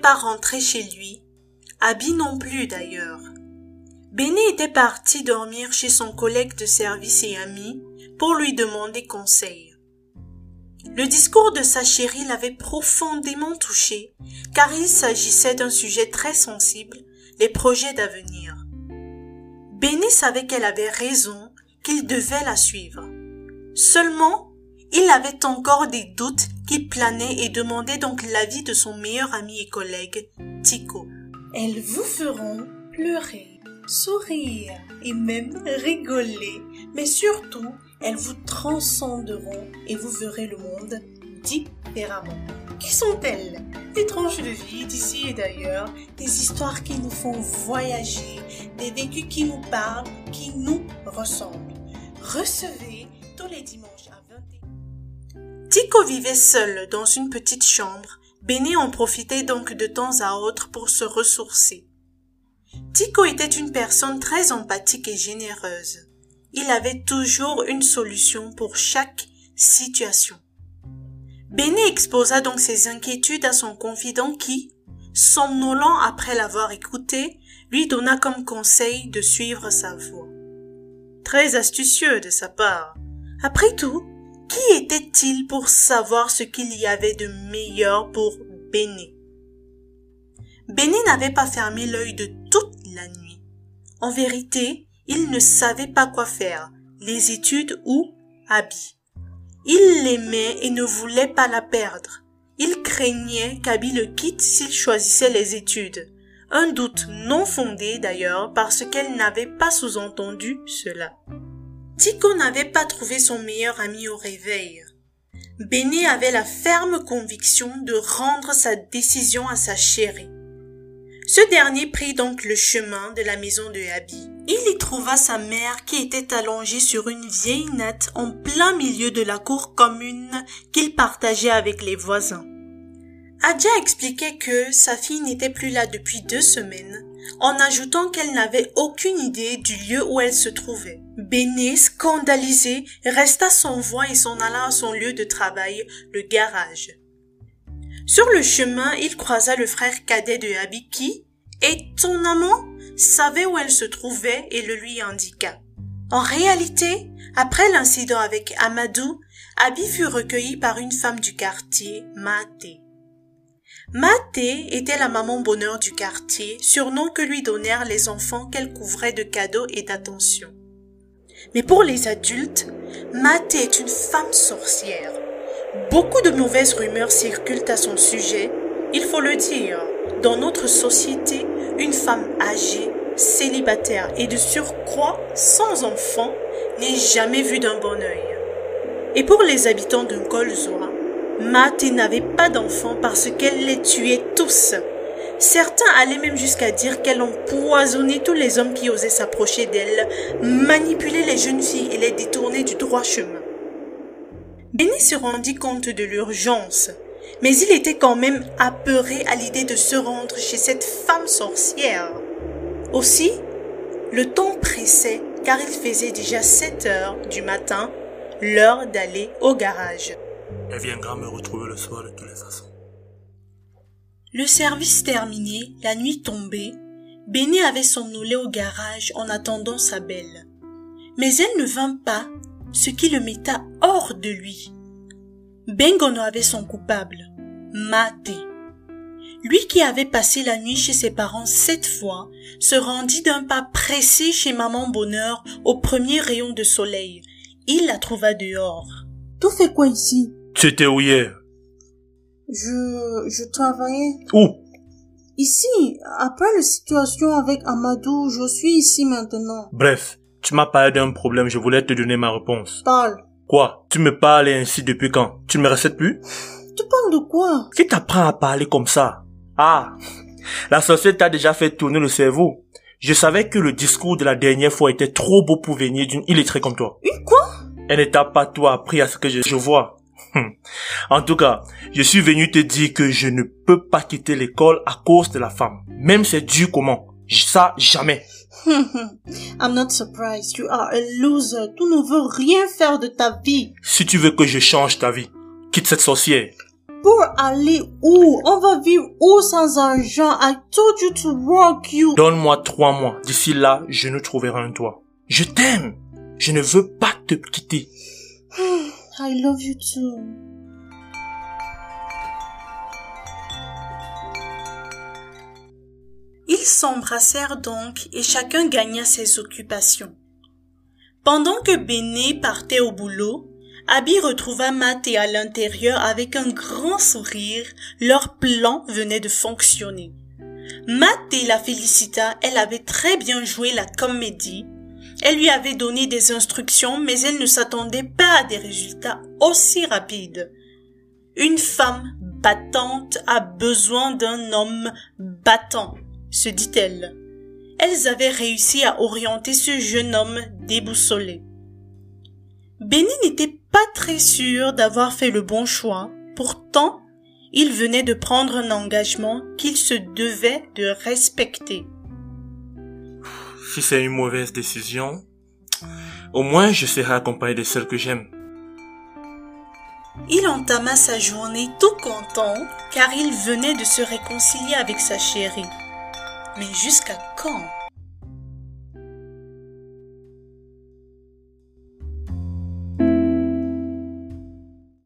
pas rentrer chez lui, Abby non plus d'ailleurs. Benny était parti dormir chez son collègue de service et ami pour lui demander conseil. Le discours de sa chérie l'avait profondément touché, car il s'agissait d'un sujet très sensible, les projets d'avenir. Benny savait qu'elle avait raison, qu'il devait la suivre. Seulement, il avait encore des doutes qui planaient et demandait donc l'avis de son meilleur ami et collègue, Tico. Elles vous feront pleurer, sourire et même rigoler, mais surtout, elles vous transcenderont et vous verrez le monde différemment. Qui sont-elles? Des tranches de vie d'ici et d'ailleurs, des histoires qui nous font voyager, des vécus qui nous parlent, qui nous ressemblent. Recevez tous les dimanches à 20 Tico vivait seul dans une petite chambre. Benny en profitait donc de temps à autre pour se ressourcer. Tico était une personne très empathique et généreuse. Il avait toujours une solution pour chaque situation. Benny exposa donc ses inquiétudes à son confident qui, somnolent après l'avoir écouté, lui donna comme conseil de suivre sa voie. Très astucieux de sa part. Après tout, qui était-il pour savoir ce qu'il y avait de meilleur pour Benny Benny n'avait pas fermé l'œil de toute la nuit. En vérité, il ne savait pas quoi faire, les études ou Abby. Il l'aimait et ne voulait pas la perdre. Il craignait qu'Abby le quitte s'il choisissait les études. Un doute non fondé d'ailleurs parce qu'elle n'avait pas sous-entendu cela. Tico n'avait pas trouvé son meilleur ami au réveil. Benny avait la ferme conviction de rendre sa décision à sa chérie. Ce dernier prit donc le chemin de la maison de Abby. Il y trouva sa mère qui était allongée sur une vieille natte en plein milieu de la cour commune qu'il partageait avec les voisins. Adja expliquait que sa fille n'était plus là depuis deux semaines, en ajoutant qu'elle n'avait aucune idée du lieu où elle se trouvait. Béné, scandalisé, resta sans voix et s'en alla à son lieu de travail, le garage. Sur le chemin, il croisa le frère cadet de Abby qui, étonnamment, savait où elle se trouvait et le lui indiqua. En réalité, après l'incident avec Amadou, Abby fut recueillie par une femme du quartier, Maté. Maté était la maman bonheur du quartier, surnom que lui donnèrent les enfants qu'elle couvrait de cadeaux et d'attention. Mais pour les adultes, Maté est une femme sorcière. Beaucoup de mauvaises rumeurs circulent à son sujet. Il faut le dire, dans notre société, une femme âgée, célibataire et de surcroît sans enfant n'est jamais vue d'un bon œil. Et pour les habitants de Golzoa, Maté n'avait pas d'enfants parce qu'elle les tuait tous. Certains allaient même jusqu'à dire qu'elle empoisonnait tous les hommes qui osaient s'approcher d'elle, manipulait les jeunes filles et les détournait du droit chemin. Benny se rendit compte de l'urgence, mais il était quand même apeuré à l'idée de se rendre chez cette femme sorcière. Aussi, le temps pressait car il faisait déjà sept heures du matin, l'heure d'aller au garage. Elle viendra me retrouver le soir de toutes les façons. Le service terminé, la nuit tombée, Benny avait somnolé au garage en attendant sa belle. Mais elle ne vint pas ce qui le metta hors de lui. Bengono avait son coupable, Maté. Lui qui avait passé la nuit chez ses parents sept fois, se rendit d'un pas pressé chez maman Bonheur au premier rayon de soleil. Il la trouva dehors. Tu fais quoi ici? Tu étais où hier? Je, je travaillais. Où? Ici, après la situation avec Amadou, je suis ici maintenant. Bref, tu m'as parlé d'un problème, je voulais te donner ma réponse. Parle. Quoi? Tu me parles ainsi depuis quand? Tu ne me respectes plus? Tu parles de quoi? Qui t'apprend à parler comme ça? Ah La sorcière t'a déjà fait tourner le cerveau. Je savais que le discours de la dernière fois était trop beau pour venir d'une illettrée comme toi. Une quoi? Elle ne t'a pas toi appris à ce que je, je vois. Hum. En tout cas, je suis venu te dire que je ne peux pas quitter l'école à cause de la femme. Même c'est dur comment? Ça, jamais. I'm not surprised. You are a loser. Tu ne veux rien faire de ta vie. Si tu veux que je change ta vie, quitte cette sorcière. Pour aller où? On va vivre où sans argent? I told you to work, you. Donne-moi trois mois. D'ici là, je nous trouverai un toit. Je t'aime. Je ne veux pas te quitter. I love you too. Ils s'embrassèrent donc et chacun gagna ses occupations. Pendant que Béné partait au boulot, Abby retrouva Matt et à l'intérieur avec un grand sourire. Leur plan venait de fonctionner. Matt la félicita, elle avait très bien joué la comédie. Elle lui avait donné des instructions, mais elle ne s'attendait pas à des résultats aussi rapides. Une femme battante a besoin d'un homme battant, se dit-elle. Elles avaient réussi à orienter ce jeune homme déboussolé. Benny n'était pas très sûr d'avoir fait le bon choix. Pourtant, il venait de prendre un engagement qu'il se devait de respecter. Si c'est une mauvaise décision, au moins je serai accompagné de celle que j'aime. Il entama sa journée tout content car il venait de se réconcilier avec sa chérie. Mais jusqu'à quand?